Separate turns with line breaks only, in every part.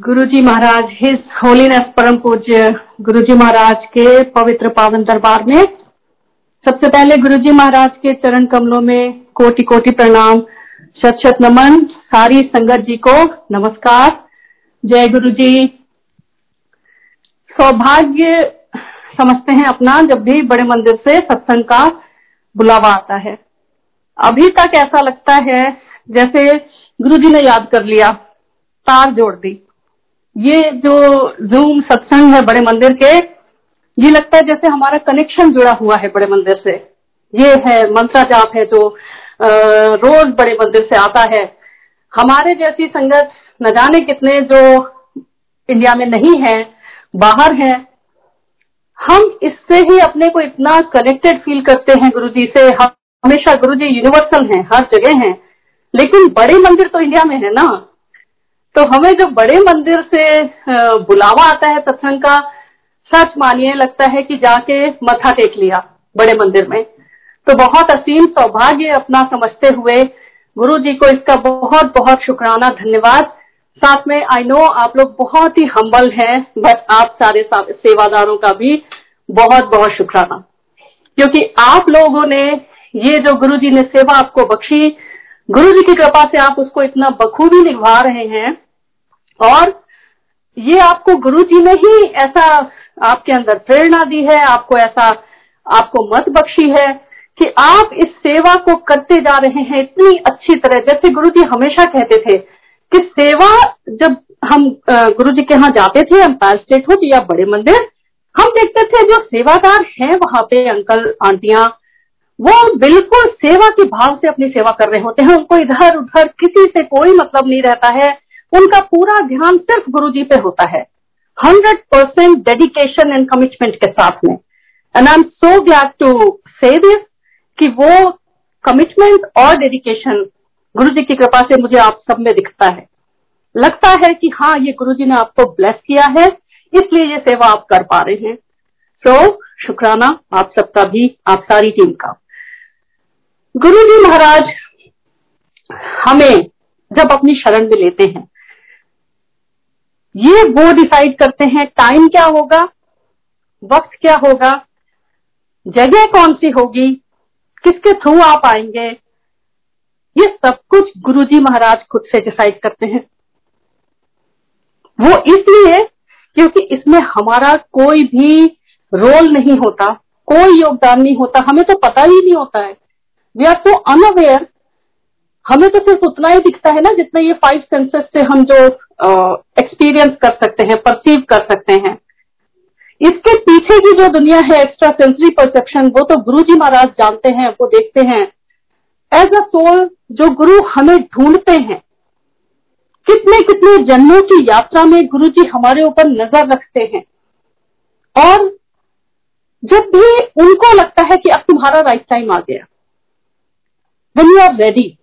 गुरु जी महाराज his holiness परम पूज्य गुरु जी महाराज के पवित्र पावन दरबार में, सबसे पहले गुरु जी महाराज के चरण कमलों में कोटि कोटि प्रणाम। शत शत नमन। सारी संगत जी को नमस्कार। जय गुरु जी सौभाग्य समझते हैं अपना, जब भी बड़े मंदिर से सत्संग का बुलावा आता है। अभी तक ऐसा लगता है जैसे गुरु जी ने याद कर लिया, तार जोड़ दी। ये जो जूम सत्संग है बड़े मंदिर के ये लगता है जैसे हमारा कनेक्शन जुड़ा हुआ है बड़े मंदिर से। ये है मंत्रा जाप है जो आ, रोज बड़े मंदिर से आता है। हमारे जैसी संगत न जाने कितने जो इंडिया में नहीं है बाहर है हम इससे ही अपने को इतना कनेक्टेड फील करते हैं गुरु जी से। हम हमेशा गुरु जी यूनिवर्सल हैं हर जगह हैं। लेकिन बड़े मंदिर तो इंडिया में है ना। तो हमें जो बड़े मंदिर से बुलावा आता है सत्संग का, सच मानिए लगता है कि जाके मथा टेक लिया बड़े मंदिर में। तो बहुत असीम सौभाग्य अपना समझते हुए गुरु जी को इसका बहुत बहुत शुक्राना, धन्यवाद। साथ में आई नो आप लोग बहुत ही हम्बल हैं बट आप सारे सेवादारों का भी बहुत बहुत शुक्राना। क्योंकि आप लोगों ने ये जो गुरु जी ने सेवा आपको बख्शी गुरु जी की कृपा से आप उसको इतना बखूबी निभा रहे हैं। और ये आपको गुरु जी ने ही ऐसा आपके अंदर प्रेरणा दी है, आपको ऐसा, आपको मत बख्शी है कि आप इस सेवा को करते जा रहे हैं इतनी अच्छी तरह। जैसे गुरु जी हमेशा कहते थे कि सेवा जब हम गुरु जी के यहाँ जाते थे एम्पायर स्टेट हो या बड़े मंदिर, हम देखते थे जो सेवादार हैं वहाँ पे अंकल, आंटियाँ वो बिल्कुल सेवा के भाव से अपनी सेवा कर रहे होते हैं उनको इधर उधर किसी से कोई मतलब नहीं रहता है। उनका पूरा ध्यान सिर्फ़ गुरु जी पे होता है। Hundred percent dedication and commitment के साथ में। And I am so glad to say this कि वो कमिटमेंट और डेडिकेशन गुरु जी की कृपा से मुझे आप सब में दिखता है। लगता है कि हाँ ये गुरु जी ने आपको ब्लेस किया है इसलिए ये सेवा आप कर पा रहे हैं। सो so, शुक्राना आप सबका भी आप सारी टीम का। गुरु जी महाराज हमें जब अपनी शरण में लेते हैं, ये वो डिसाइड करते हैं टाइम क्या होगा, वक्त क्या होगा, जगह कौन सी होगी, किसके थ्रू आप आएँगे, ये सब कुछ गुरुजी महाराज खुद से डिसाइड करते हैं। वो इसलिए क्योंकि इसमें हमारा कोई भी रोल नहीं होता, कोई योगदान नहीं होता, हमें तो पता ही नहीं होता है वी आर सो अनअवेयर हमें तो सिर्फ़ उतना ही दिखता है ना जितना ये फाइव सेंसेस से हम जो एक्सपीरियंस कर सकते हैं परसीव कर सकते हैं। इसके पीछे की जो दुनिया है एक्स्ट्रा सेंसरी परसेप्शन वो तो गुरु जी महाराज जानते हैं, वो देखते हैं। एज अ सोल जो गुरु हमें ढूंढते हैं, कितने कितने जन्मों की यात्रा में गुरु जी हमारे ऊपर नज़र रखते हैं। और जब भी उनको लगता है कि अब तुम्हारा राइट टाइम आ गया वेन यू आर रेडी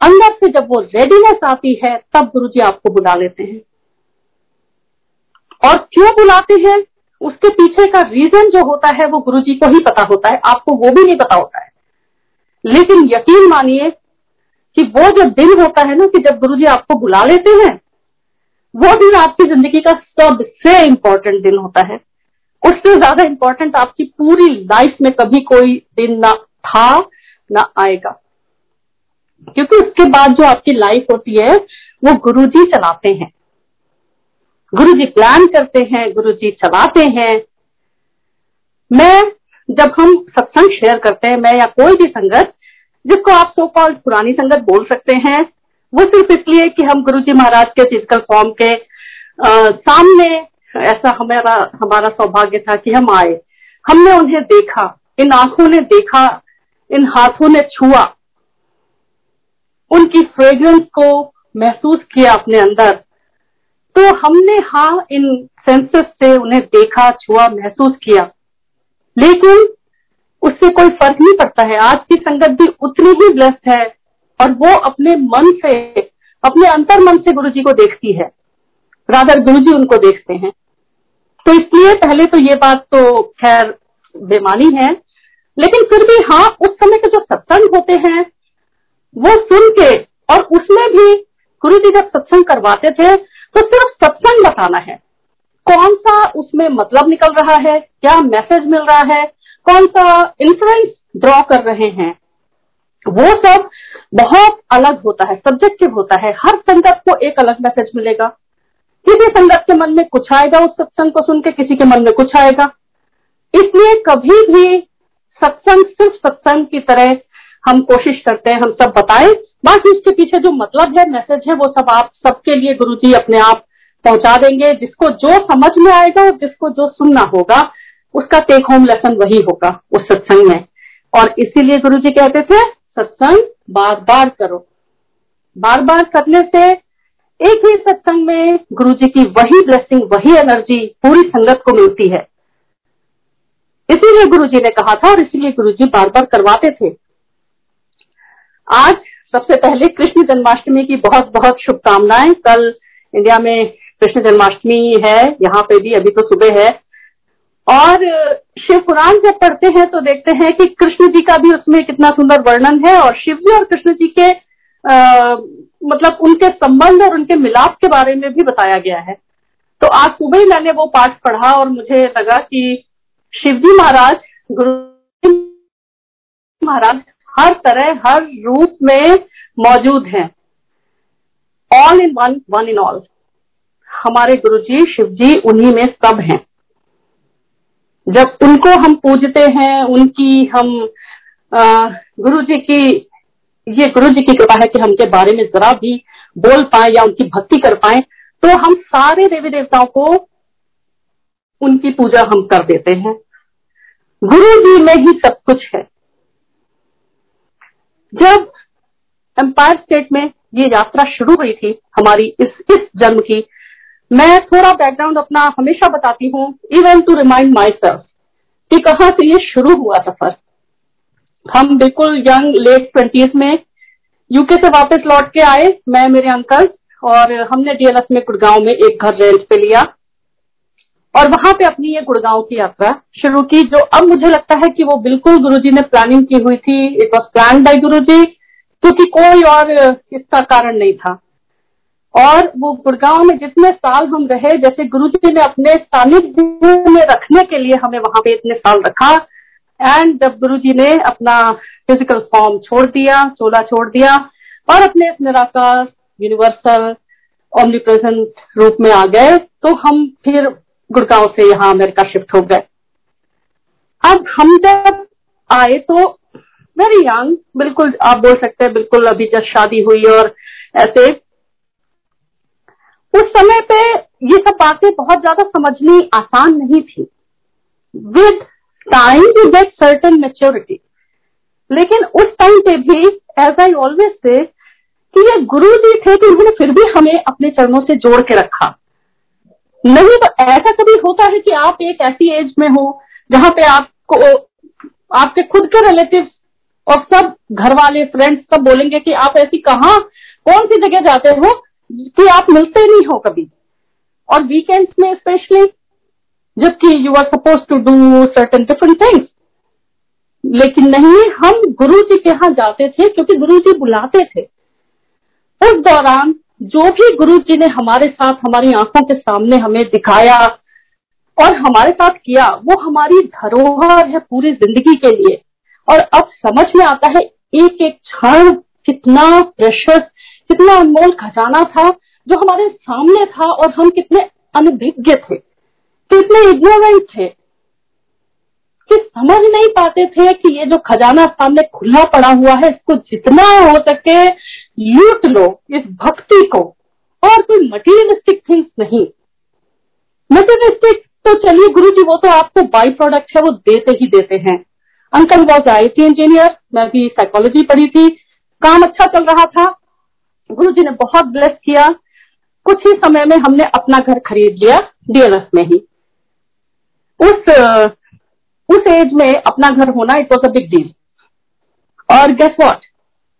अंदर से जब वो रेडीनेस आती है, तब गुरु जी आपको बुला लेते हैं। और क्यों बुलाते हैं? उसके पीछे का रीजन जो होता है, वो गुरु जी को ही पता होता है, आपको वो भी नहीं पता होता है। लेकिन यकीन मानिए कि वो जो दिन होता है ना, कि जब गुरु जी आपको बुला लेते हैं, वो दिन आपकी ज़िंदगी का सबसे इंपॉर्टेंट दिन होता है। उससे ज़्यादा इंपॉर्टेंट आपकी पूरी लाइफ में कभी कोई दिन ना था ना आएगा। क्योंकि उसके बाद जो आपकी लाइफ होती है वो गुरु जी चलाते हैं। गुरु जी प्लान करते हैं गुरु जी चलाते हैं। मैं जब हम सत्संग शेयर करते हैं मैं या कोई भी संगत जिसको आप सो कॉल्ड पुरानी संगत बोल सकते हैं वो सिर्फ़ इसलिए कि हम गुरु जी महाराज के फ़िज़िकल फॉर्म के आ, सामने ऐसा हमारा हमारा सौभाग्य था कि हम आए। हमने उन्हें देखा इन आँखों ने देखा इन हाथों ने छुआ। उनकी फ्रेग्रेंस को महसूस किया अपने अंदर। तो हमने हाँ इन सेंसेस से उन्हें देखा, छुआ, महसूस किया। लेकिन उससे कोई फ़र्क नहीं पड़ता है। आज की संगत भी उतनी ही ब्लेस्ड है और वो अपने मन से, अपने अंतर मन से गुरु जी को देखती है। राधर गुरु जी उनको देखते हैं। तो इसलिए पहले तो ये बात तो खैर बेमानी है। लेकिन फिर भी हाँ उस समय के जो सत्संग होते हैं, वो सुन के और उसमें भी गुरु जी जब सत्संग करवाते थे तो सिर्फ़ सत्संग बताना है। कौन सा उसमें मतलब निकल रहा है, क्या मैसेज मिल रहा है, कौन सा इन्फ्लुएंस ड्रॉ कर रहे हैं, वो सब बहुत अलग होता है सब्जेक्टिव होता है। हर संगत को एक अलग मैसेज मिलेगा। किसी संगत के मन में कुछ आएगा उस सत्संग को सुन के, किसी के मन में कुछ आएगा। इसलिए कभी भी सत्संग सिर्फ़ सत्संग की तरह हम कोशिश करते हैं, हम सब बताएँ। बाकी उसके पीछे जो मतलब है मैसेज है, वो सब आप सबके लिए गुरु जी अपने आप पहुँचा देंगे। जिसको जो समझ में आएगा और जिसको जो सुनना होगा, उसका टेक होम लेसन वही होगा, उस सत्संग में। और इसीलिए गुरु जी कहते थे, सत्संग बार बार करो। बार बार करने से एक ही सत्संग में गुरु जी की वही ब्लेसिंग वही एनर्जी पूरी संगत को मिलती है। इसीलिए गुरु जी ने कहा था और इसीलिए गुरु जी बार बार करवाते थे। आज सबसे पहले कृष्ण जन्माष्टमी की बहुत बहुत शुभकामनाएँ। कल इंडिया में कृष्ण जन्माष्टमी है यहाँ पे भी अभी तो सुबह है। और शिव पुराण जब पढ़ते हैं तो देखते हैं कि कृष्ण जी का भी उसमें कितना सुंदर वर्णन है और शिव जी और कृष्ण जी के आ, मतलब उनके संबंध और उनके मिलाप के बारे में भी बताया गया है। तो आज सुबह ही मैंने वो पाठ पढ़ा और मुझे लगा कि शिवजी महाराज, गुरु महाराज हर तरह, हर रूप में मौजूद हैं। All in one one in all हमारे गुरु जी शिव जी उन्हीं में सब हैं। जब उनको हम पूजते हैं, उनकी हम गुरु जी की, ये गुरु जी की कृपा है कि हम के बारे में जरा भी बोल पाए या उनकी भक्ति कर पाए तो हम सारे देवी देवताओं को उनकी पूजा हम कर देते हैं। गुरु जी में ही सब कुछ है। जब एम्पायर स्टेट में ये यात्रा शुरू हुई थी हमारी इस इस जन्म की, मैं थोड़ा बैकग्राउंड अपना हमेशा बताती हूँ even to remind myself कि कहाँ से ये शुरू हुआ सफ़र। हम बिल्कुल यंग लेट ट्वेंटीज में यूके से वापस लौट के आए, मैं, मेरे अंकल और हमने डीएलएफ में गुड़गांव में एक घर रेंट पे लिया। और वहाँ पे अपनी ये गुड़गांव की यात्रा शुरू की, जो अब मुझे लगता है कि वो बिल्कुल गुरुजी ने प्लानिंग की हुई थी। इट वॉज़ प्लान बाई गुरु जी क्योंकि कोई और इसका कारण नहीं था। और वो गुड़गांव में जितने साल हम रहे, जैसे गुरु जी ने अपने सानिध्य में रखने के लिए हमें वहाँ पे इतने साल रखा एंड जब गुरु जी ने अपना फ़िज़िकल फॉर्म छोड़ दिया, चोला छोड़ दिया, और अपने निराकार यूनिवर्सल ओमनी प्रेजेंट रूप में आ गए तो हम फिर गुड़गांव से यहाँ अमेरिका शिफ्ट हो गए। अब हम जब आए तो वेरी यंग बिल्कुल आप बोल सकते हैं, बिल्कुल अभी जब शादी हुई और ऐसे। उस समय पे ये सब बातें बहुत ज़्यादा समझनी आसान नहीं थी। With time to get certain maturity लेकिन उस टाइम पे भी एज आई ऑलवेज से कि ये गुरु जी थे कि उन्होंने फिर भी हमें अपने चरणों से जोड़ के रखा। नहीं तो ऐसा कभी होता है कि आप एक ऐसी एज में हो जहाँ पे आपको, आपके खुद के रिलेटिव और सब घर वाले फ्रेंड्स सब बोलेंगे कि आप ऐसी कहा कौन सी जगह जाते हो कि आप मिलते नहीं हो कभी? और वीकेंड्स में स्पेशली जबकि you are suppose to do certain different things लेकिन नहीं, हम गुरु जी के यहाँ जाते थे क्योंकि गुरु जी बुलाते थे। उस दौरान जो भी गुरु जी ने हमारे साथ हमारी आँखों के सामने हमें दिखाया और हमारे साथ किया, वो हमारी धरोहर है पूरी ज़िंदगी के लिए। और अब समझ में आता है एक एक क्षण कितना प्रेशस कितना अनमोल खजाना था जो हमारे सामने था और हम कितने अनभिज्ञ थे, कितने इग्नोरेंट थे, कि समझ नहीं पाते थे कि ये जो खजाना सामने खुला पड़ा हुआ है, इसको जितना हो सके लूट लो इस भक्ति को। और कोई मटीरियलिस्टिक थिंग्स नहीं। मटीरियलिस्टिक तो चलिए गुरु जी वो तो आपको बाई प्रोडक्ट है, वो देते ही देते हैं। Uncle was I T engineer मैं भी साइकोलॉजी पढ़ी थी, काम अच्छा चल रहा था। गुरु जी ने बहुत ब्लेस किया। कुछ ही समय में हमने अपना घर खरीद लिया डीएलएफ में ही। उस उस एज में अपना घर होना it was a big deal और गेस वॉट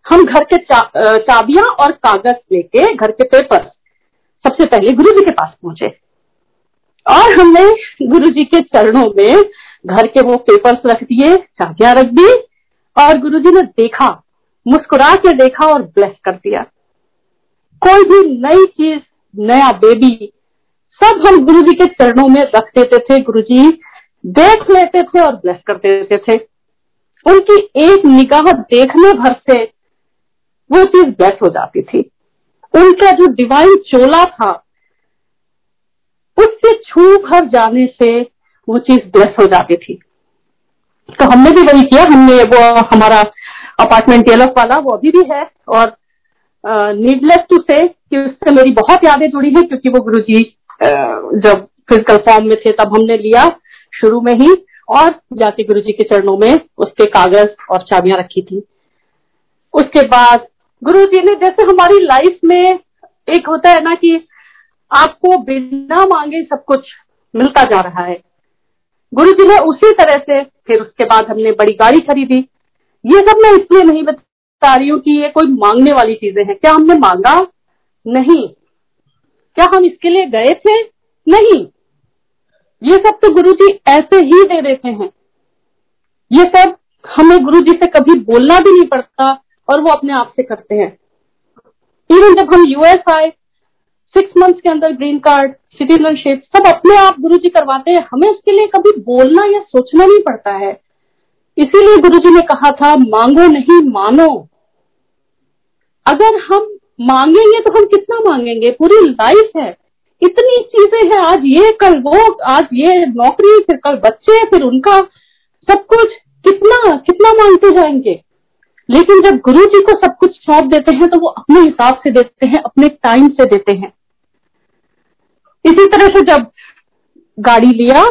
हम घर के चा, चाबियाँ और कागज़ लेके घर के पेपर सबसे पहले गुरु जी के पास पहुँचे। और हमने गुरु जी के चरणों में घर के वो पेपर्स रख दिए चाबियाँ रख दी और गुरु जी ने देखा मुस्कुरा के देखा और ब्लेस कर दिया। कोई भी नई चीज़ नया बेबी सब हम गुरु जी के चरणों में रख देते थे गुरु जी देख लेते थे और ब्लेस कर देते थे। उनकी एक निगाह देखने भर से वो चीज़ ब्लेस हो जाती थी। उनका जो डिवाइन चोला था, उससे छू भर जाने से वो चीज़ ब्लेस हो जाती थी। तो हमने भी वही किया, हमने वो हमारा अपार्टमेंट टेलफ वाला, वो अभी भी है और नीडलेस टू से कि उससे मेरी बहुत यादें जुड़ी हैं क्योंकि वो गुरु जी जब फ़िज़िकल फॉर्म में थे तब हमने लिया शुरू में ही और जाके गुरु जी के चरणों में उसके कागज़ और चाबियाँ रखी थी। उसके बाद गुरु जी ने, जैसे हमारी लाइफ में एक होता है ना कि आपको बिना मांगे सब कुछ मिलता जा रहा है। गुरु जी ने उसी तरह से फिर उसके बाद हमने बड़ी गाड़ी खरीदी। ये सब मैं इसलिए नहीं बता रही हूँ कि ये कोई मांगने वाली चीज़ें हैं। क्या हमने मांगा? नहीं। क्या हम इसके लिए गए थे? नहीं। ये सब तो गुरु जी ऐसे ही दे देते हैं। ये सब हमें गुरु जी से कभी बोलना भी नहीं पड़ता। और वो अपने आप से करते हैं। इवन जब हम यूएस आए सिक्स मंथ्स के अंदर ग्रीन कार्ड सिटीजनशिप सब अपने आप गुरु जी करवाते हैं, हमें उसके लिए कभी बोलना या सोचना नहीं पड़ता है। इसीलिए गुरु जी ने कहा था, मांगो नहीं, मानो। अगर हम मांगेंगे तो हम कितना मांगेंगे? पूरी लाइफ है। इतनी चीज़ें हैं, आज ये, कल वो, आज ये नौकरी, फिर कल बच्चे, फिर उनका सब कुछ कितना कितना मांगते जाएँगे? लेकिन जब गुरु जी को सब कुछ सौंप देते हैं तो वो अपने हिसाब से देते हैं, अपने टाइम से देते हैं। इसी तरह से जब गाड़ी लिया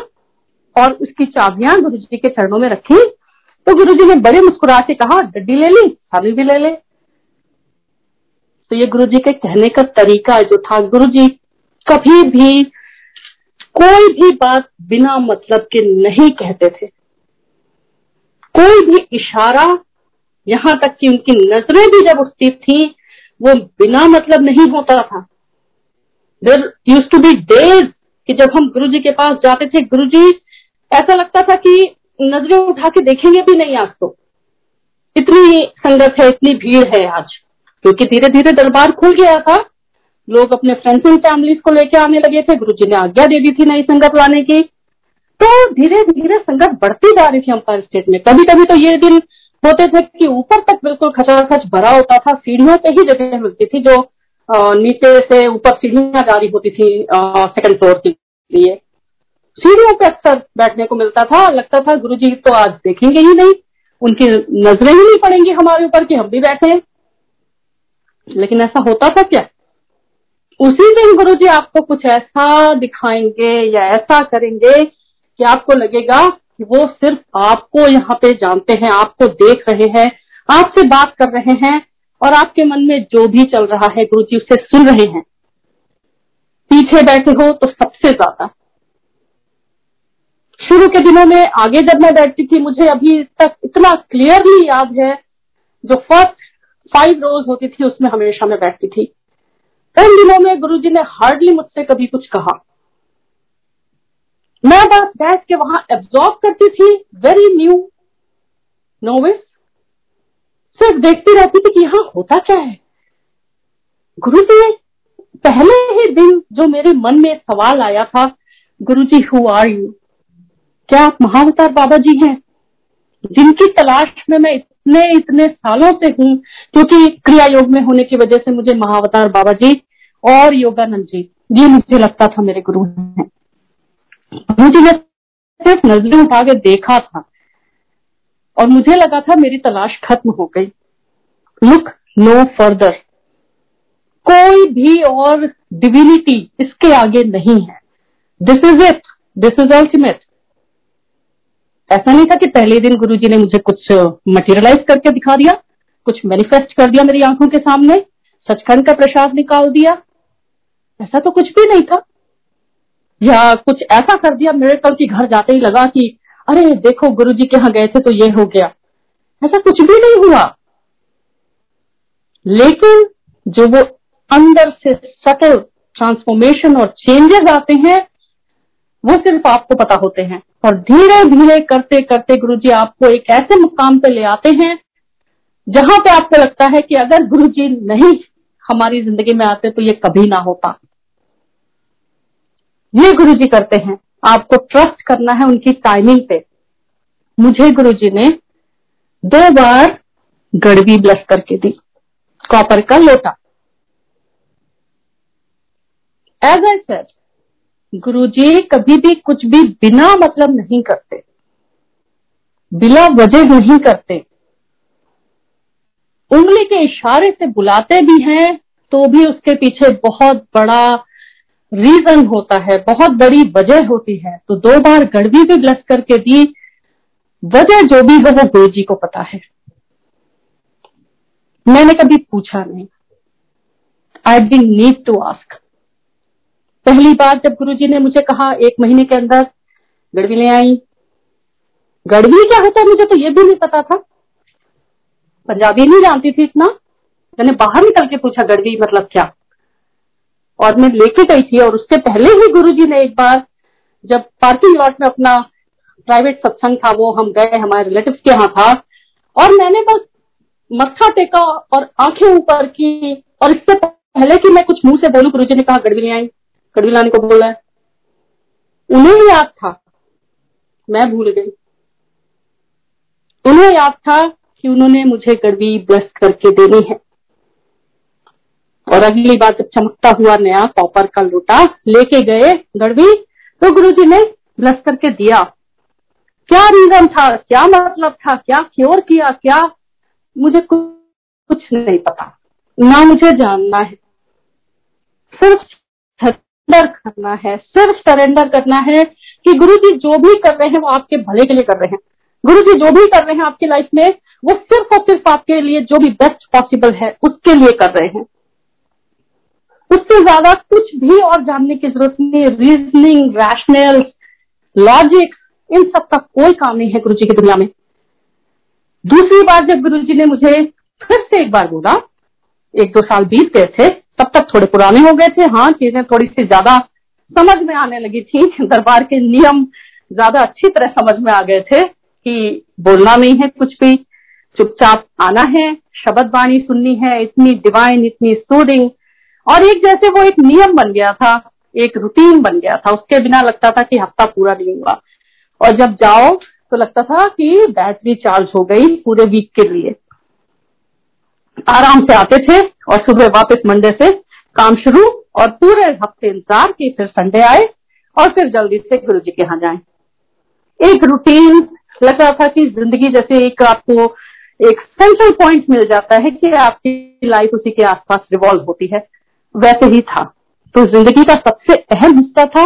और उसकी चाबियाँ गुरु जी के चरणों में रखी तो गुरु जी ने बड़े मुस्कुरा के कहा गड्डी ले ली चाबी भी ले ले। तो ये गुरु जी के कहने का तरीका जो था गुरु जी कभी भी, कोई भी बात बिना मतलब के नहीं कहते थे। कोई भी इशारा यहाँ तक कि उनकी नज़रें भी जब उठती थी, वो बिना मतलब नहीं होता था। There used to be days कि जब हम गुरु जी के पास जाते थे गुरु जी ऐसा लगता था कि नज़रें उठा के देखेंगे भी नहीं आज तो। इतनी संगत है, इतनी भीड़ है आज। क्योंकि धीरे धीरे दरबार खुल गया था। लोग अपने फ्रेंड्स एंड फैमिलीज़ को लेके आने लगे थे। गुरु जी ने आज्ञा दे दी थी नई संगत लाने की। तो धीरे धीरे संगत बढ़ती जा रही थी अंपायर स्टेट में। कभी कभी तो ये दिन होते थे कि ऊपर तक बिल्कुल खचाखच भरा होता था, सीढ़ियों पे ही जगह मिलती थी जो नीचे से ऊपर सीढ़ियाँ जारी होती थी सेकंड फ्लोर के लिए। सीढ़ियों पे अक्सर बैठने को मिलता था, लगता था गुरु जी तो आज देखेंगे ही नहीं, उनकी नज़रें ही नहीं पड़ेंगी हमारे ऊपर कि हम भी बैठे लेकिन ऐसा होता था क्या? उसी दिन गुरु जी आपको कुछ ऐसा दिखाएँगे या ऐसा करेंगे कि आपको लगेगा वो सिर्फ़ आपको यहाँ पे जानते हैं, आपको देख रहे हैं, आपसे बात कर रहे हैं और आपके मन में जो भी चल रहा है गुरु जी उसे सुन रहे हैं। पीछे बैठे हो तो सबसे ज़्यादा। शुरू के दिनों में आगे जब मैं बैठती थी, मुझे अभी तक इतना क्लियरली याद है, जो फ़र्स्ट फाइव रोज होती थी, उसमें हमेशा मैं बैठती थी। उन दिनों में गुरु जी ने हार्डली मुझसे कभी कुछ कहा। मैं बस बैठ के वहाँ एब्जॉर्ब करती थी वेरी न्यू नोविस सिर्फ़ देखती रहती थी कि यहाँ होता क्या है। गुरु जी, पहले ही दिन जो मेरे मन में सवाल आया था, गुरु जी हु आर यू क्या आप महावतार बाबा जी हैं? जिनकी तलाश में मैं इतने इतने सालों से हूँ, क्योंकि क्रिया योग में होने की वजह से मुझे महावतार बाबा जी और योगानंद जी, ये मुझे लगता था मेरे गुरु हैं। गुरु जी सिर्फ़ नज़रें उठा के देखा था और मुझे लगा था मेरी तलाश खत्म हो गई। लुक नो फर्दर कोई भी और डिविनिटी इसके आगे नहीं है। This is it this is ultimate ऐसा नहीं था कि पहले दिन गुरु जी ने मुझे कुछ मटेरियलाइज करके दिखा दिया, कुछ मैनिफेस्ट कर दिया मेरी आँखों के सामने, सचखंड का प्रसाद निकाल दिया। ऐसा तो कुछ भी नहीं था। या कुछ ऐसा कर दिया मेरे कल की घर जाते ही लगा कि, अरे देखो गुरु जी के यहाँ गए थे तो ये हो गया। ऐसा कुछ भी नहीं हुआ। लेकिन जो वो अंदर से सटल ट्रांसफॉर्मेशन और चेंजेस आते हैं, वो सिर्फ़ आपको पता होते हैं। और धीरे धीरे करते करते गुरु जी आपको एक ऐसे मुकाम पे ले आते हैं, जहाँ पे आपको लगता है कि अगर गुरु जी नहीं हमारी ज़िंदगी में आते तो ये कभी ना होता। ये गुरु जी करते हैं। आपको ट्रस्ट करना है उनकी टाइमिंग पे। मुझे गुरु जी ने दो बार गड़वी ब्लस करके दी। कॉपर का लोटा। एज आई सेड गुरु जी कभी भी कुछ भी बिना मतलब नहीं करते। बिना वजह नहीं करते। उंगली के इशारे से बुलाते भी हैं तो भी उसके पीछे बहुत बड़ा रीजन होता है, बहुत बड़ी वजह होती है। तो दो बार गड़वी भी ब्लस करके दी, वजह जो भी हो वो गुरु जी को पता है। मैंने कभी पूछा नहीं। I didn't need to ask पहली बार जब गुरु जी ने मुझे कहा, एक महीने के अंदर गड़वी ले आई। गड़वी क्या होता है मुझे तो ये भी नहीं पता था। पंजाबी नहीं जानती थी इतना। मैंने बाहर निकल के पूछा गड़वी मतलब क्या? और मैं लेके गई थी और उसके पहले ही गुरुजी ने एक बार जब पार्किंग लॉट में अपना प्राइवेट सत्संग था, वो हम गए, हमारे रिलेटिव के यहाँ था और मैंने बस मत्था टेका और आँखें ऊपर की और इससे पहले कि मैं कुछ मुँह से बोलू, गुरुजी ने कहा गड़वी ले आई गड़वी लाने को बोला है। उन्हें याद था, मैं भूल गई। उन्हें याद था कि उन्होंने मुझे गड़बी ब्लेस करके देनी है। और अगली बार जब चमकता हुआ नया कॉपर का लोटा लेके गए गढ़वी तो गुरु जी ने ब्लस करके दिया। क्या रीजन था? क्या मतलब था? क्या क्योर किया? क्या? मुझे कुछ नहीं पता। ना मुझे जानना है। सिर्फ़ सरेंडर करना है। सिर्फ़ सरेंडर करना है कि गुरु जी जो भी कर रहे हैं, वो आपके भले के लिए कर रहे हैं। गुरु जी जो भी कर रहे हैं आपकी लाइफ में, वो सिर्फ़ और सिर्फ़ आपके लिए जो भी बेस्ट पॉसिबल है, उसके लिए कर रहे हैं। उससे ज़्यादा कुछ भी और जानने की ज़रूरत नहीं रीजनिंग रैशनल लॉजिक इन सब का कोई काम नहीं है गुरु जी की दुनिया में। दूसरी बार जब गुरु जी ने मुझे फिर से एक बार बोला, एक दो साल बीत गए थे, तब तक थोड़े पुराने हो गए थे हाँ चीज़ें थोड़ी सी ज़्यादा समझ में आने लगी थी दरबार के नियम ज़्यादा अच्छी तरह समझ में आ गए थे कि बोलना नहीं है कुछ भी, चुपचाप आना है शब्द वाणी सुननी है, इतनी डिवाइन इतनी सूडिंग और एक जैसे वो एक नियम बन गया था, एक रूटीन बन गया था, उसके बिना लगता था कि हफ़्ता पूरा नहीं हुआ। और जब जाओ तो लगता था कि बैटरी चार्ज हो गई पूरे वीक के लिए। आराम से आते थे और सुबह वापस मंडे से काम शुरू और पूरे हफ़्ते इंतज़ार की फिर संडे आए और फिर जल्दी से गुरु जी के यहाँ जाए। एक रूटीन लग रहा था कि ज़िंदगी जैसे एक आपको एक सेंट्रल पॉइंट मिल जाता है कि आपकी लाइफ उसी के आसपास रिवॉल्व होती है। वैसे ही था। तो ज़िंदगी का सबसे अहम हिस्सा था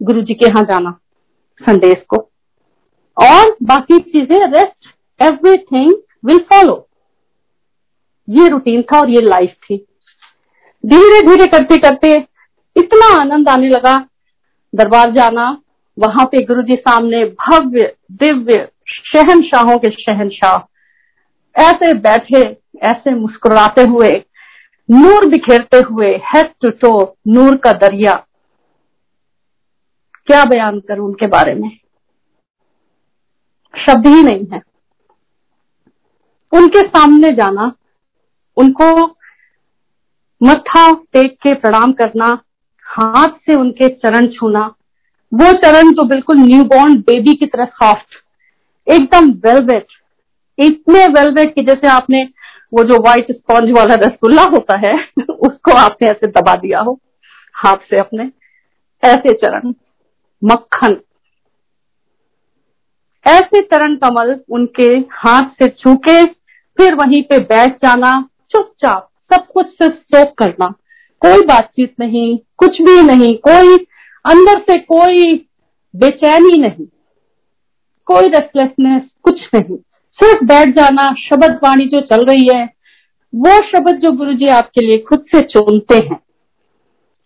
गुरु जी के यहाँ जाना संडेस को। और बाकी चीज़ें रेस्ट एवरीथिंग विल फॉलो ये रूटीन था और ये लाइफ थी। धीरे धीरे करते करते इतना आनंद आने लगा। दरबार जाना, वहाँ पे गुरु जी सामने भव्य, दिव्य, शहनशाहों के शहनशाह। ऐसे बैठे, ऐसे मुस्कुराते हुए नूर बिखेरते हुए हेड टू टो नूर का दरिया। क्या बयान करूँ उनके बारे में? शब्द ही नहीं है। उनके सामने जाना, उनको मत्था टेक के प्रणाम करना, हाथ से उनके चरण छूना, वो चरण जो बिल्कुल न्यूबॉर्न बेबी की तरह सॉफ्ट एकदम वेलवेट इतने वेलवेट की जैसे आपने वो जो व्हाइट स्पॉन्ज वाला रसगुल्ला होता है, उसको आपने ऐसे दबा दिया हो, हाथ से अपने, ऐसे चरण, मक्खन। ऐसे चरण कमल उनके हाथ से छूके, फिर वहीं पे बैठ जाना, चुपचाप सब कुछ सिर्फ़ सोख करना। कोई बातचीत नहीं, कुछ भी नहीं, कोई अंदर से कोई बेचैनी नहीं, कोई रेस्टलेसनेस कुछ नहीं। सिर्फ़ बैठ जाना, शब्द वाणी जो चल रही है, वो शब्द जो गुरु जी आपके लिए खुद से चुनते हैं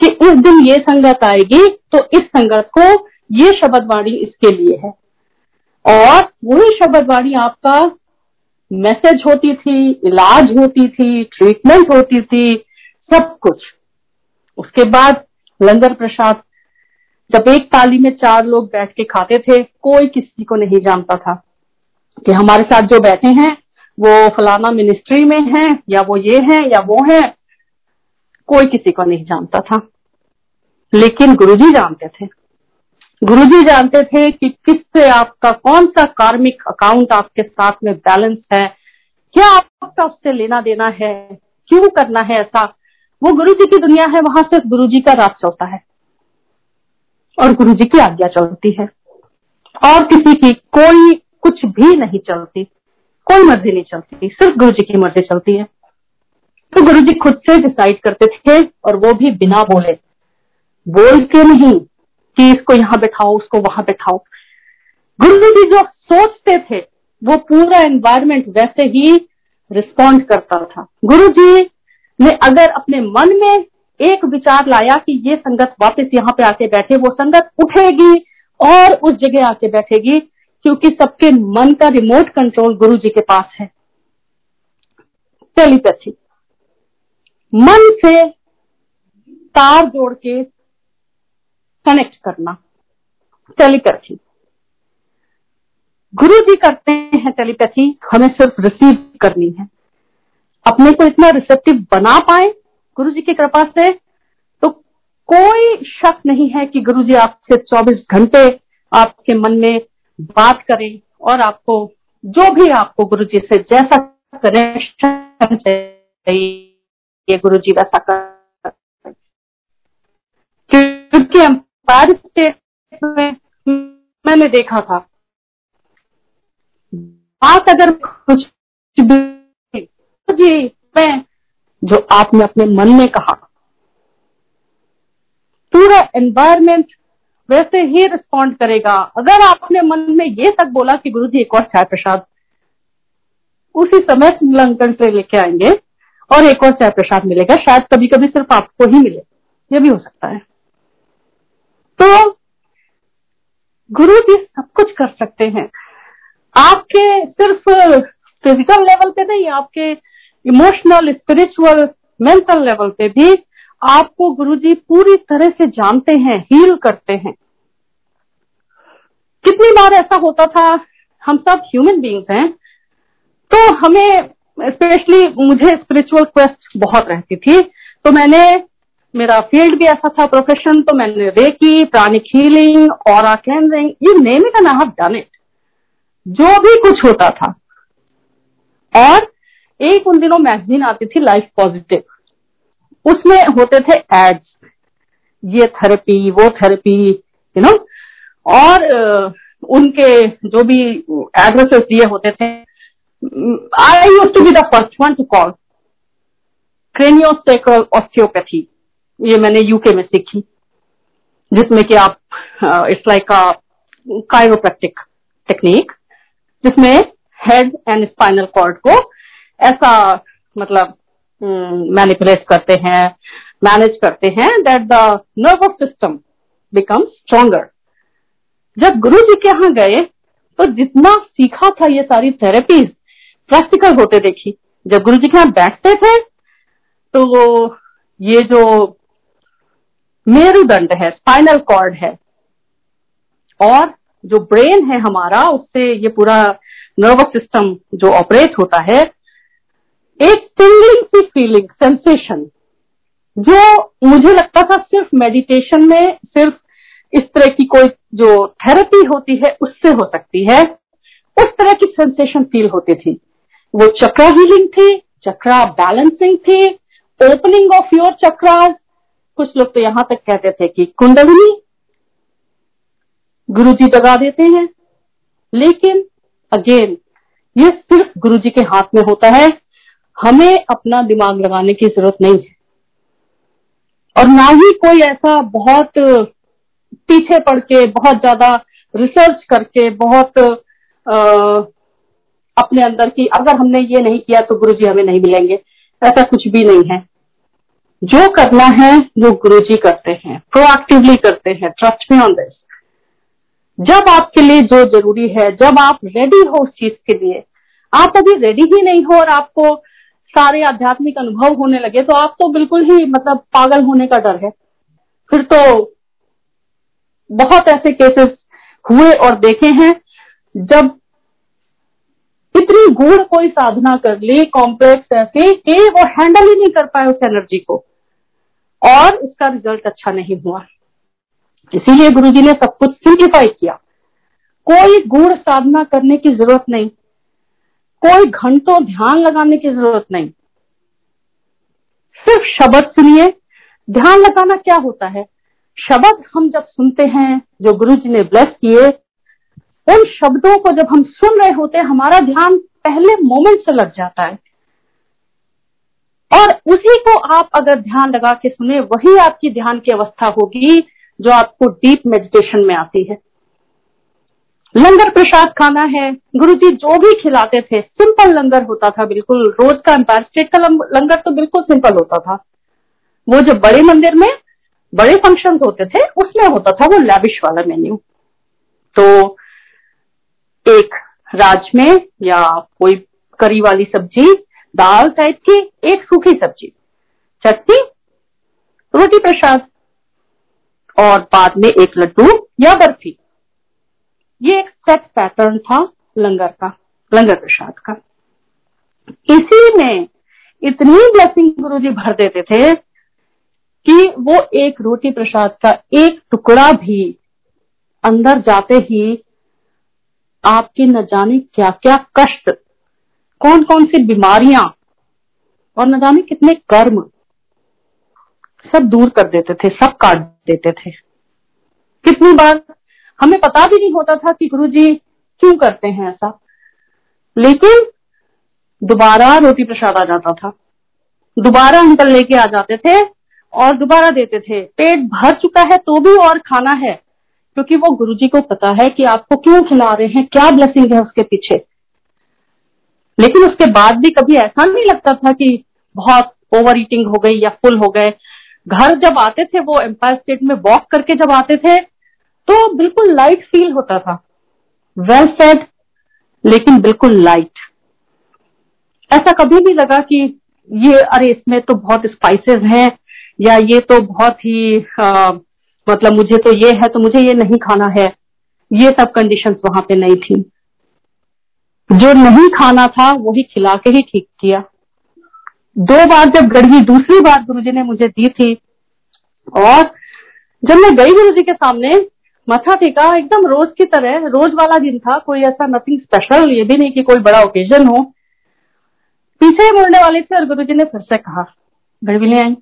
कि इस दिन ये संगत आएगी तो इस संगत को ये शब्द वाणी इसके लिए है। और वही शब्द वाणी आपका मैसेज होती थी, इलाज होती थी ट्रीटमेंट होती थी, सब कुछ। उसके बाद लंगर प्रसाद, जब एक ताली में चार लोग बैठ के खाते थे, कोई किसी को नहीं जानता था। कि हमारे साथ जो बैठे हैं, वो फलाना मिनिस्ट्री में है, या वो ये है, या वो है, कोई किसी को नहीं जानता था। लेकिन गुरुजी जानते थे। गुरुजी जानते थे कि किससे आपका कौन सा कार्मिक अकाउंट आपके साथ में बैलेंस है, क्या आपका उससे लेना देना है, क्यों करना है ऐसा। वो गुरु जी की दुनिया है, वहाँ सिर्फ़ गुरु जी का राज चलता है। और गुरु जी की आज्ञा चलती है। और किसी की कोई कुछ भी नहीं चलती। कोई मर्ज़ी नहीं चलती। सिर्फ़ गुरु जी की मर्ज़ी चलती है। तो गुरु जी खुद से डिसाइड करते थे और वो भी बिना बोले। बोल के नहीं कि इसको यहाँ बैठाओ, उसको वहाँ बैठाओ। गुरु जी जो सोचते थे, वो पूरा एनवायरमेंट वैसे ही रिस्पॉन्ड करता था। गुरु जी ने अगर अपने मन में एक विचार लाया कि ये संगत वापस यहाँ पे आके बैठे, वो संगत उठेगी और उस जगह आके बैठेगी क्योंकि सबके मन का रिमोट कंट्रोल गुरु जी के पास है। टेलीपैथी मन से तार जोड़ के कनेक्ट करना। टेलीपैथी गुरु जी करते हैं टेलीपैथी हमें सिर्फ़ रिसीव करनी है। अपने को इतना रिसेप्टिव बना पाए गुरु जी की कृपा से तो कोई शक नहीं है कि गुरु जी आपसे 24 घंटे आपके मन में बात करें और आपको जो भी आपको गुरु जी से जैसा कनेक्शन चाहिए गुरु जी वैसा कर। क्योंकि एम्पायर स्टेट में मैंने देखा था। बात अगर कुछ जी, मैं जो आपने अपने मन में कहा, पूरा एनवायरमेंट वैसे ही रिस्पॉन्ड करेगा। अगर आपने मन में ये तक बोला कि गुरु जी एक और चाय प्रसाद, उसी समय लंकन से लेके आएँगे और एक और चाय प्रसाद मिलेगा। शायद कभी कभी सिर्फ़ आपको ही मिले, ये भी हो सकता है। तो गुरु जी सब कुछ कर सकते हैं। आपके सिर्फ़ फ़िज़िकल लेवल पे नहीं, आपके इमोशनल स्पिरिचुअल मेंटल लेवल पे भी आपको गुरुजी पूरी तरह से जानते हैं हील करते हैं। कितनी बार ऐसा होता था, हम सब ह्यूमन बींग्स हैं तो हमें स्पेशली मुझे स्पिरिचुअल क्वेस्ट बहुत रहती थी। तो मैंने, मेरा फ़ील्ड भी ऐसा था प्रोफेशन तो मैंने रेकी प्राणिक हीलिंग और cleansing you name it and I done it जो भी कुछ होता था। और एक उन दिनों मैगजीन आती थी लाइफ पॉजिटिव उसमें होते थे एड्स ये थेरेपी वो थेरेपी यू नो और उनके जो भी एड्रेसेस दिए होते थे I used to be the first one to call craniosacral osteopathy ये मैंने यूके में सीखी, जिसमें कि आप it's like a chiropractic technique जिसमें हेड एंड स्पाइनल कॉर्ड को ऐसा मतलब मैनिपुलेट हम्म, करते हैं मैनेज करते हैं that the nervous system become stronger जब गुरु जी के यहाँ गए तो जितना सीखा था ये सारी थेरेपीज प्रैक्टिकल होते देखी। जब गुरु जी के यहाँ बैठते थे तो वो ये जो मेरुदंड है स्पाइनल कॉर्ड है और जो ब्रेन है हमारा उससे ये पूरा नर्वस सिस्टम जो ऑपरेट होता है एक टिंगलिंग सी फीलिंग सेंसेशन जो मुझे लगता था सिर्फ़ मेडिटेशन में, सिर्फ़ इस तरह की कोई जो थेरेपी होती है, उससे हो सकती है, उस तरह की सेंसेशन फील होती थी। वो चक्रा हीलिंग थी चक्रा बैलेंसिंग थी ओपनिंग ऑफ़ योर चक्रास कुछ लोग तो यहाँ तक कहते थे कि कुंडलिनी गुरु जी जगा देते हैं। लेकिन अगेन ये सिर्फ़ गुरु जी के हाथ में होता है। हमें अपना दिमाग लगाने की ज़रूरत नहीं है। और ना ही कोई ऐसा बहुत पीछे पड़ के बहुत ज़्यादा रिसर्च करके बहुत आ, अपने अंदर की अगर हमने ये नहीं किया तो गुरु जी हमें नहीं मिलेंगे। ऐसा कुछ भी नहीं है। जो करना है वो गुरु जी करते हैं प्रोएक्टिवली करते हैं ट्रस्ट मी ऑन दिस जब आपके लिए जो ज़रूरी है जब आप रेडी हो उस चीज़ के लिए आप अभी रेडी ही नहीं हो और आपको सारे आध्यात्मिक अनुभव होने लगे तो आप तो बिल्कुल ही मतलब पागल होने का डर है। फिर तो बहुत ऐसे केसेस हुए और देखे हैं, जब इतनी गूढ़ कोई साधना कर ली कॉम्प्लेक्स ऐसे, कि वो हैंडल ही नहीं कर पाए उस एनर्जी को। और उसका रिज़ल्ट अच्छा नहीं हुआ। इसीलिए गुरु जी ने सब कुछ सिंप्लीफाई किया। कोई गुड़ साधना करने की ज़रूरत नहीं। कोई घंटों ध्यान लगाने की ज़रूरत नहीं। सिर्फ़ शब्द सुनिए। ध्यान लगाना क्या होता है? शब्द हम जब सुनते हैं, जो गुरु जी ने ब्लेस किए, उन शब्दों को जब हम सुन रहे होते हैं, हमारा ध्यान पहले मोमेंट से लग जाता है। और उसी को आप अगर ध्यान लगा के सुने, वही आपकी ध्यान की अवस्था होगी, जो आपको डीप मेडिटेशन में आती है। लंगर प्रसाद खाना है। गुरु जी भी खिलाते थे सिंपल लंगर होता था बिल्कुल। रोज का एम्पायर स्टेट का लंगर तो बिल्कुल सिंपल होता था। वो जो बड़े मंदिर में बड़े फ़ंक्शन होते थे, उसमें होता था वो लैविश वाला मेन्यू तो एक राज में या कोई करी वाली सब्ज़ी, दाल टाइप की एक सूखी सब्ज़ी, चटनी, रोटी प्रसाद, और बाद में एक लड्डू या बर्फ़ी। ये एक सेट पैटर्न था लंगर का, लंगर प्रसाद का। इसी में इतनी ब्लेसिंग गुरु जी भर देते थे कि वो एक रोटी प्रसाद का एक टुकड़ा भी अंदर जाते ही आपके न जाने क्या क्या कष्ट कौन कौन सी बीमारियाँ और न जाने कितने कर्म सब दूर कर देते थे, सब काट देते थे। कितनी बार हमें पता भी नहीं होता था कि गुरु जी क्यों करते हैं ऐसा। लेकिन दोबारा रोटी प्रसाद आ जाता था। दोबारा अंकल लेके आ जाते थे और दोबारा देते थे। पेट भर चुका है तो भी और खाना है, क्योंकि वो गुरु जी को पता है कि आपको क्यों खिला रहे हैं, क्या ब्लेसिंग है उसके पीछे। लेकिन उसके बाद भी कभी ऐसा नहीं लगता था कि बहुत ओवर ईटिंग हो गई या फुल हो गए। घर जब आते थे, वो एम्पायर स्टेट में वॉक करके जब आते थे तो बिल्कुल लाइट फील होता था। वेल सेड लेकिन बिल्कुल लाइट ऐसा कभी भी लगा कि ये अरे इसमें तो बहुत स्पाइसेस हैं या ये तो बहुत ही आ, मतलब मुझे तो ये है तो मुझे ये नहीं खाना है। ये सब कंडीशंस वहाँ पे नहीं थी। जो नहीं खाना था वो वही खिला के ही ठीक किया। दो बार जब गड़वी दूसरी बार गुरुजी ने मुझे दी थी और जब मैं गई गुरु जी के सामने मथा टेका, एकदम रोज की तरह, रोज वाला दिन था, कोई ऐसा नथिंग स्पेशल ये भी नहीं कि कोई बड़ा ओकेजन हो। पीछे ही मुड़ने वाले थे और गुरु ने फिर से कहा गड़वी ले आई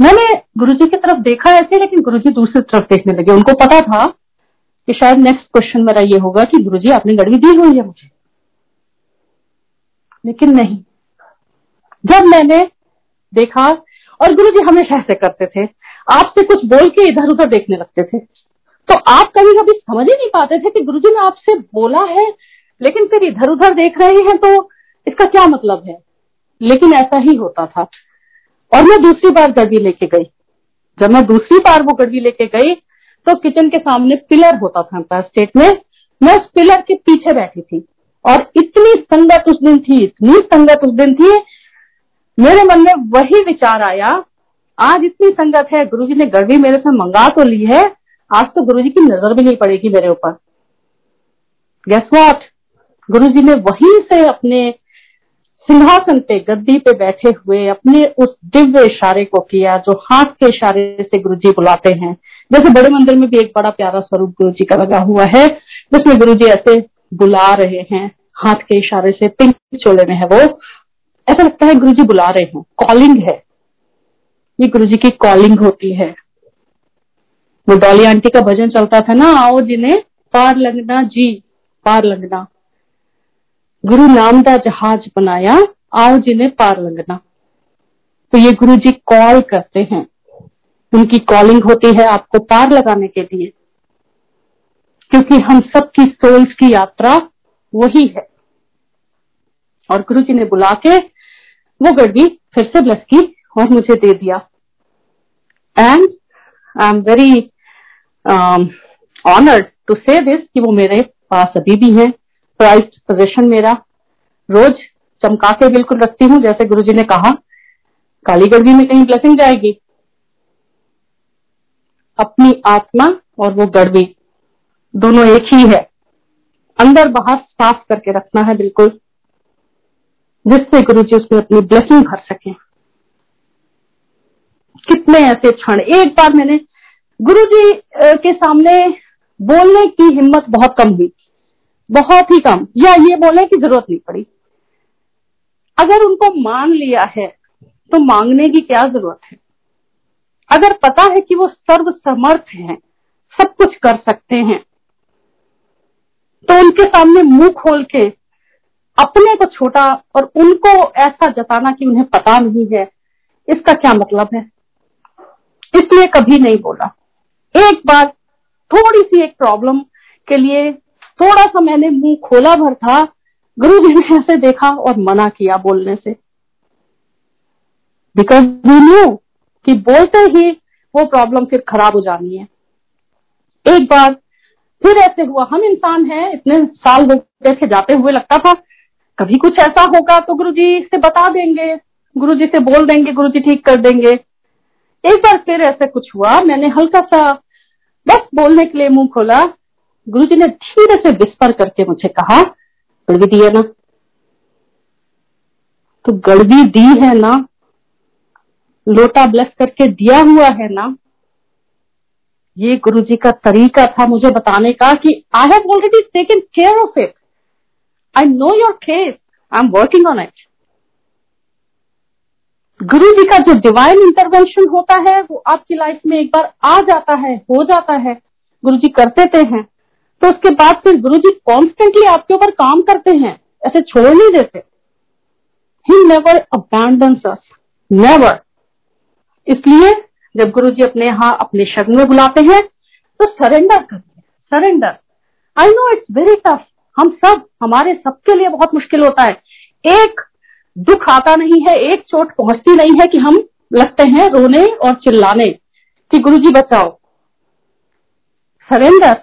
मैंने गुरु जी की तरफ़ देखा ऐसे, लेकिन गुरु जी दूसरी तरफ़ देखने लगे। उनको पता था कि शायद नेक्स्ट क्वेश्चन मेरा ये होगा कि गुरु जी आपने गड़बी दी हुई है मुझे। लेकिन नहीं। जब मैंने देखा, और गुरु जी हमेशा ऐसे करते थे आपसे कुछ बोल के इधर उधर देखने लगते थे। तो आप कभी कभी समझ ही नहीं पाते थे कि गुरु जी ने आपसे बोला है, लेकिन फिर इधर उधर देख रहे हैं तो इसका क्या मतलब है? लेकिन ऐसा ही होता था। और मैं दूसरी बार गड़वी लेके गई। जब मैं दूसरी बार वो गड़वी लेके गई तो किचन के सामने पिलर होता था एम्पायर स्टेट में। मैं उस पिलर के पीछे बैठी थी। और इतनी संगत उस दिन थी, इतनी संगत उस दिन थी, मेरे मन में वही विचार आया आज इतनी संगत है गुरु जी ने गड़वी मेरे से मंगा तो ली है, आज तो गुरु जी की नज़र भी नहीं पड़ेगी मेरे ऊपर। गेस वॉट गुरु जी ने वहीं से अपने सिंहासन पे, गद्दी पे बैठे हुए, अपने उस दिव्य इशारे को किया, जो हाथ के इशारे से गुरु जी बुलाते हैं। जैसे बड़े मंदिर में भी एक बड़ा प्यारा स्वरूप गुरु जी का लगा हुआ है, जिसमें गुरु जी ऐसे बुला रहे हैं, हाथ के इशारे से, पिंक चोले में है वो। ऐसा लगता है गुरु जी बुला रहे हैं। कॉलिंग है। ये गुरु जी की कॉलिंग होती है। वो डॉली आंटी का भजन चलता था ना, आओ जिन्हें पार लगना जी, पार लगना। गुरु नाम का जहाज़ बनाया, आओ जिन्हें पार लगना। तो ये गुरु जी कॉल करते हैं। उनकी कॉलिंग होती है आपको पार लगाने के लिए। क्योंकि हम सबकी सोल्स की यात्रा वही है। और गुरु जी ने बुला के वो गड्डी फिर से ब्लस की। और मुझे दे दिया। And I am very honoured to say this कि वो मेरे पास अभी भी हैं। प्राइज्ड पोजिशन मेरा। रोज चमका के बिल्कुल रखती हूँ, जैसे गुरु जी ने कहा। काली गड़बी में कहीं ब्लेसिंग जाएगी। अपनी आत्मा और वो गड़बी दोनों एक ही है। अंदर बाहर साफ़ करके रखना है बिल्कुल, जिससे गुरु जी उसमें अपनी ब्लेसिंग भर सके। कितने ऐसे क्षण। एक बार मैंने गुरु जी के सामने बोलने की हिम्मत बहुत कम हुई बहुत ही कम। या ये बोले की ज़रूरत नहीं पड़ी। अगर उनको मान लिया है तो मांगने की क्या ज़रूरत है? अगर पता है कि वो सर्व समर्थ हैं, सब कुछ कर सकते हैं तो उनके सामने मुँह खोल के अपने को छोटा और उनको ऐसा जताना कि उन्हें पता नहीं है, इसका क्या मतलब है? इसलिए कभी नहीं बोला। एक बार थोड़ी सी एक प्रॉब्लम के लिए थोड़ा सा मैंने मुँह खोला भर था गुरु जी ने ऐसे देखा और मना किया बोलने से। बिकॉज़ वी न्यू कि बोलते ही वो प्रॉब्लम फिर खराब हो जानी है। एक बार फिर ऐसे हुआ, हम इंसान हैं, इतने साल हो गए थे, जाते हुए लगता था, कभी कुछ ऐसा होगा तो गुरु जी से बता देंगे गुरु जी से बोल देंगे गुरु जी ठीक कर देंगे। एक बार फिर ऐसे कुछ हुआ, मैंने हल्का सा बस बोलने के लिए मुँह खोला। गुरु जी ने धीरे से विस्पर करके मुझे कहा गड़बी दी है ना? तो गड़बी दी है ना? लोटा ब्लेस करके दिया हुआ है ना? ये गुरु जी का तरीका था मुझे बताने का कि I have already taken care of it I know your case I am working on it गुरु जी का जो डिवाइन इंटरवेंशन होता है, वो आपकी लाइफ में एक बार आ जाता है, हो जाता है। गुरु जी कर देते हैं। तो उसके बाद फिर गुरु जी कॉन्स्टेंटली आपके ऊपर काम करते हैं, ऐसे छोड़ नहीं देते। ही नेवर अस नेवर इसलिए जब गुरु जी अपने यहाँ, अपने शरण में बुलाते हैं तो सरेंडर करिए surrender I know it's very tough हम सब, हमारे सबके लिए बहुत मुश्किल होता है। एक दुख आता नहीं है, एक चोट पहुँचती नहीं है कि हम लगते हैं रोने और चिल्लाने कि गुरु जी बचाओ। सरेंडर,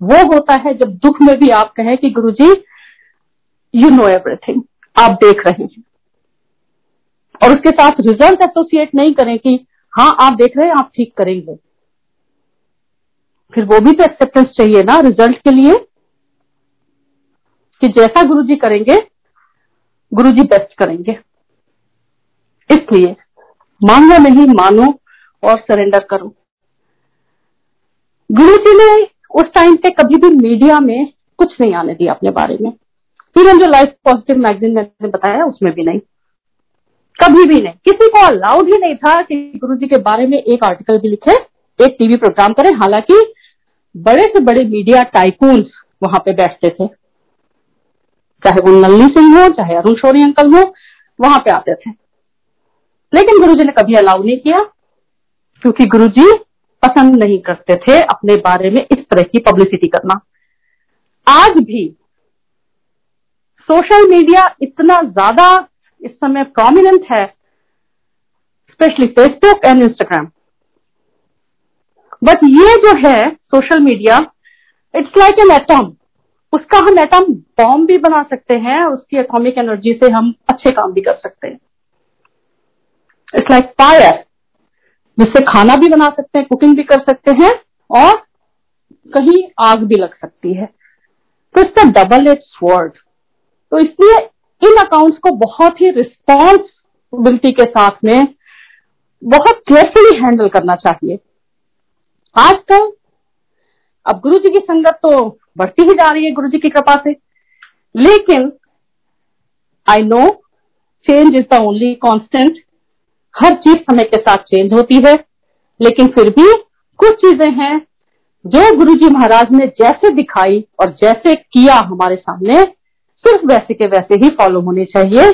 वो होता है जब दुख में भी आप कहें कि गुरु जी यू नो एवरीथिंग आप देख रहे हैं। और उसके साथ रिज़ल्ट एसोसिएट नहीं करें कि हाँ आप देख रहे हैं, आप ठीक करेंगे। फिर वो भी तो एक्सेप्टेंस चाहिए ना रिज़ल्ट के लिए, कि जैसा गुरु जी करेंगे गुरु जी बेस्ट करेंगे। इसलिए मांगो नहीं, मानो और सरेंडर करो। गुरु जी ने उस टाइम पे कभी भी मीडिया में कुछ नहीं आने दिया अपने बारे में। फिर जो लाइफ पॉजिटिव मैगजीन मैंने बताया, उसमें भी नहीं। कभी भी नहीं। किसी को अलाउड ही नहीं था कि गुरु जी के बारे में एक आर्टिकल भी लिखे, एक टीवी प्रोग्राम करें। हालाँकि बड़े से बड़े मीडिया टाइकून वहाँ पे बैठते थे। चाहे वो नलनी सिंह हो, चाहे अरुण शोरी अंकल हो, वहाँ पे आते थे। लेकिन गुरुजी ने कभी अलाउ नहीं किया, क्योंकि गुरुजी पसंद नहीं करते थे अपने बारे में इस तरह की पब्लिसिटी करना। आज भी सोशल मीडिया इतना ज़्यादा इस समय प्रोमिनेंट है specially Facebook and Instagram but ये जो है social media it's like an atom उसका हम एटम बॉम्ब भी बना सकते हैं, उसकी एटॉमिक एनर्जी से हम अच्छे काम भी कर सकते हैं। इट्स लाइक फायर जिससे खाना भी बना सकते हैं कुकिंग भी कर सकते हैं, और कहीं आग भी लग सकती है। तो इसका डबल एज वर्ड तो इसलिए इन अकाउंट्स को बहुत ही रिस्पॉन्सिबिलिटी के साथ में बहुत केयरफुली हैंडल करना चाहिए। आजकल, अब गुरु जी की संगत तो बढ़ती ही जा रही है गुरु जी की कृपा से। लेकिन I know change is the only constant हर चीज़ समय के साथ चेंज होती है। लेकिन फिर भी कुछ चीज़ें हैं जो गुरु जी महाराज ने जैसे दिखाई और जैसे किया हमारे सामने, सिर्फ़ वैसे के वैसे ही फॉलो होने चाहिए,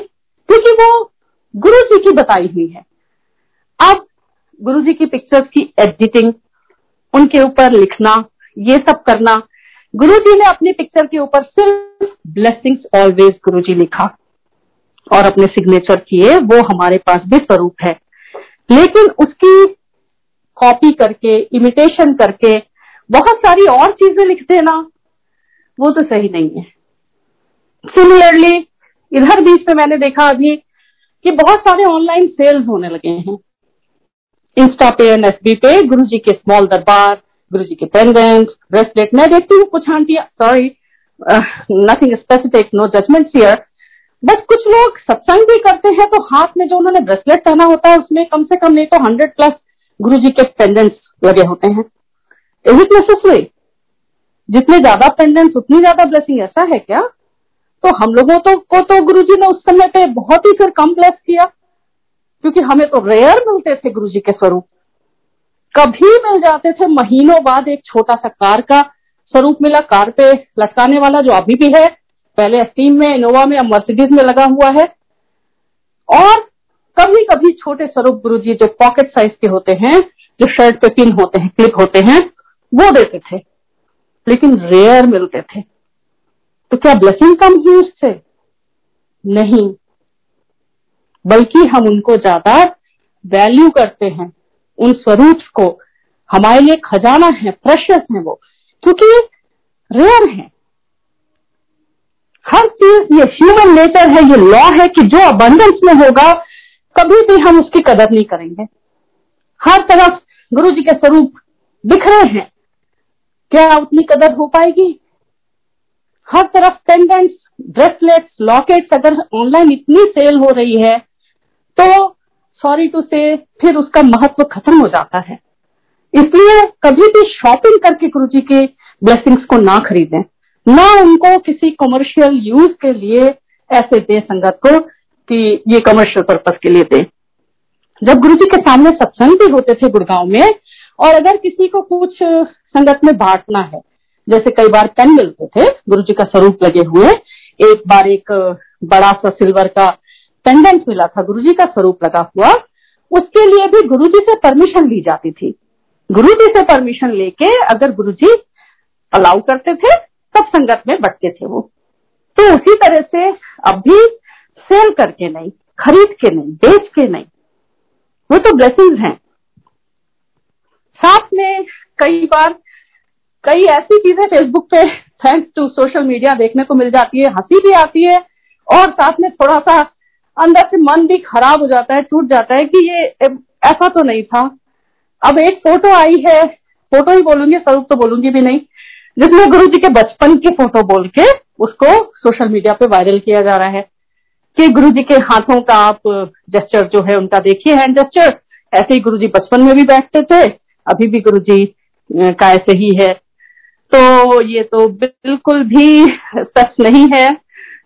क्योंकि वो गुरु जी की बताई हुई है। अब गुरु जी की पिक्चर्स की एडिटिंग उनके ऊपर लिखना, ये सब करना गुरु जी ने अपनी पिक्चर के ऊपर सिर्फ़ ब्लेसिंग्स ऑलवेज गुरु जी लिखा। और अपने सिग्नेचर किए, वो हमारे पास भी स्वरूप है। लेकिन उसकी कॉपी करके इमिटेशन करके, बहुत सारी और चीज़ें लिख देना, वो तो सही नहीं है। सिमिलरली इधर बीच में मैंने देखा अभी कि बहुत सारे ऑनलाइन सेल्स होने लगे हैं। इंस्टा पे एंड एफ़ पे गुरु जी के स्मॉल दरबार गुरु जी के पेंडेंट ब्रेसलेट मैं देखती हूँ, कुछ आंटियाँ sorry nothing specific no judgement here but कुछ लोग सत्संग भी करते हैं तो हाथ में जो उन्होंने ब्रेसलेट पहना होता है, उसमें कम से कम नहीं तो हंड्रेड प्लस गुरु जी के पेंडेंट्स लगे होते हैं। इज़ इट नेसेसरी जितने ज़्यादा पेंडेंट्स उतनी ज़्यादा ब्लेसिंग ऐसा है क्या? तो हम लोगों तो को तो गुरु जी ने उस समय पे बहुत ही फिर कम ब्लेस किया, क्योंकि हमें तो रेयर मिलते थे गुरु जी के स्वरूप। कभी मिल जाते थे, महीनों बाद एक छोटा सा कार का स्वरूप मिला। कार पे लटकाने वाला जो अभी भी है, पहले स्टीम में इनोवा में मर्सिडीज में लगा हुआ है। और कभी कभी छोटे स्वरूप गुरु जी जो पॉकेट साइज़ के होते हैं, जो शर्ट पे पिन होते हैं क्लिप होते हैं, वो देते थे। लेकिन रेयर मिलते थे। तो क्या ब्लेसिंग कम हुई उससे? नहीं। बल्कि हम उनको ज़्यादा वैल्यू करते हैं। उन स्वरूप को हमारे लिए खजाना है प्रेशियस है वो। क्योंकि रेयर है। हर चीज़, ये ह्यूमन नेचर है, ये लॉ है कि जो अबंडेंस में होगा, कभी भी हम उसकी कदर नहीं करेंगे। हर तरफ़ गुरु जी के स्वरूप बिखरे हैं। क्या उतनी कदर हो पाएगी? हर तरफ़ पेंडेंट्स ब्रेसलेट्स लॉकेट्स अगर ऑनलाइन इतनी सेल हो रही है तो सॉरी टू से फिर उसका महत्व खत्म हो जाता है। इसलिए कभी भी शॉपिंग करके गुरु जी के ब्लेसिंग्स को ना खरीदें। ना उनको किसी कमर्शियल यूज़ के लिए ऐसे दे संगत को कि ये कमर्शियल पर्पज के लिए दे। जब गुरु जी के सामने सत्संग भी होते थे गुड़गांव में, और अगर किसी को कुछ संगत में बांटना है, जैसे कई बार पेन मिलते थे गुरु जी का स्वरूप लगे हुए, एक बार एक बड़ा सा सिल्वर का पेंडेंट मिला था गुरु जी का स्वरूप लगा हुआ, उसके लिए भी गुरु जी से परमिशन ली जाती थी। गुरु जी से परमिशन लेके अगर गुरु जी अलाउ करते थे, तब संगत में बटते थे वो। तो उसी तरह से अब भी सेल करके नहीं, खरीद के नहीं, बेच के नहीं। वो तो ब्लेसिंग हैं। साथ में कई बार, कई ऐसी चीज़ें फेसबुक पे थैंक्स टू सोशल मीडिया देखने को मिल जाती है, हँसी भी आती है, और साथ में थोड़ा सा अंदर से मन भी खराब हो जाता है, टूट जाता है कि ये ऐसा तो नहीं था। अब एक फ़ोटो आई है, फ़ोटो ही बोलूँगी, स्वरूप तो बोलूँगी भी नहीं, जिसमें गुरु जी के बचपन की फ़ोटो बोल के उसको सोशल मीडिया पे वायरल किया जा रहा है कि गुरु जी के हाथों का आप जेस्टर जो है उनका देखिए हैंड जेस्टर ऐसे ही गुरु जी बचपन में भी बैठते थे, अभी भी गुरु जी का ऐसे ही है। तो ये तो बिल्कुल भी सच नहीं है।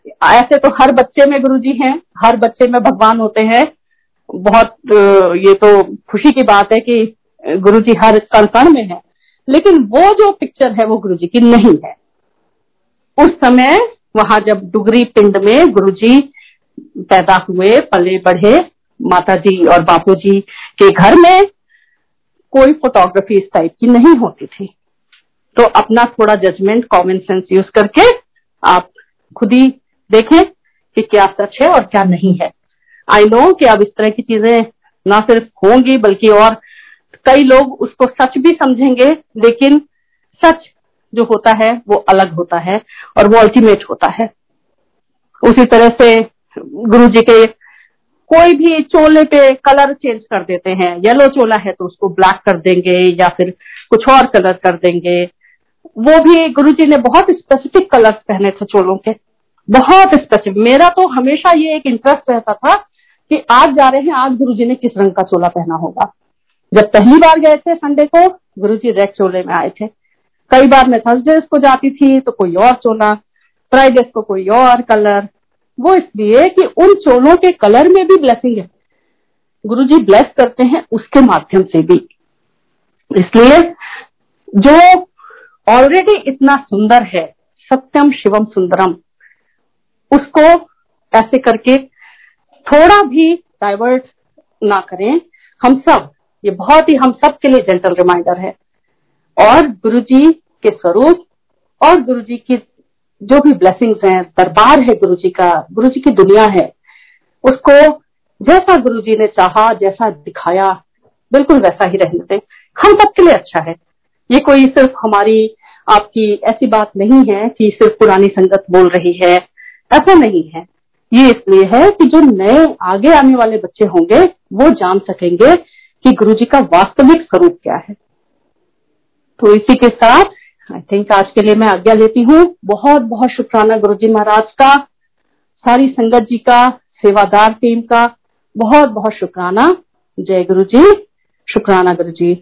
ऐसे तो हर बच्चे में गुरु जी हैं, हर बच्चे में भगवान होते हैं। बहुत ये तो खुशी की बात है कि गुरु जी हर कण कण में है। लेकिन वो जो पिक्चर है वो गुरु जी की नहीं है। उस समय वहाँ जब डुगरी पिंड में गुरु जी पैदा हुए, पले बढ़े माता जी और बापू जी के घर में कोई फोटोग्राफी इस टाइप की नहीं होती थी। तो अपना थोड़ा जजमेंट कॉमन सेंस यूज़ करके आप खुद ही देखें कि क्या सच है और क्या नहीं है। आई नो कि अब इस तरह की चीज़ें ना सिर्फ़ होंगी, बल्कि और कई लोग उसको सच भी समझेंगे, लेकिन सच जो होता है, वो अलग होता है और वो अल्टीमेट होता है। उसी तरह से गुरु जी के कोई भी चोले पे कलर चेंज कर देते हैं। येलो चोला है तो उसको ब्लैक कर देंगे या फिर कुछ और कलर कर देंगे। वो भी गुरु जी ने बहुत स्पेसिफिक कलर्स पहने थे चोलों के। बहुत स्पेसिफिक मेरा तो हमेशा ये एक इंटरेस्ट रहता था कि आज जा रहे हैं, आज गुरु ने किस रंग का चोला पहना होगा। जब पहली बार गए थे संडे को गुरु जी रेड चोले में आए थे। कई बार मैं थर्सडे को जाती थी तो कोई और चोला फ्राइडे को कोई और कलर वो इसलिए कि उन चोलों के कलर में भी ब्लेसिंग है। गुरु जी ब्लेस करते हैं उसके माध्यम से भी। इसलिए जो ऑलरेडी इतना सुंदर है, सत्यम शिवम सुंदरम उसको ऐसे करके थोड़ा भी डाइवर्ट ना करें। हम सब, ये बहुत ही हम सब के लिए जेंटल रिमाइंडर है। और गुरु जी के स्वरूप और गुरु जी की जो भी ब्लेसिंग्स हैं, दरबार है गुरु जी का गुरु जी की दुनिया है, उसको जैसा गुरु जी ने चाहा, जैसा दिखाया, बिल्कुल वैसा ही रहने दें। हम सबके लिए अच्छा है। ये कोई सिर्फ़ हमारी, आपकी ऐसी बात नहीं है कि सिर्फ़ पुरानी संगत बोल रही है। ऐसा नहीं है। ये इसलिए है कि जो नए आगे आने वाले बच्चे होंगे, वो जान सकेंगे कि गुरु जी का वास्तविक स्वरूप क्या है। तो इसी के साथ आई थिंक आज के लिए मैं आज्ञा लेती हूँ। बहुत बहुत शुक्राना गुरु जी महाराज का, सारी संगत जी का, सेवादार टीम का बहुत बहुत शुक्राना। जय गुरु जी शुक्राना गुरु जी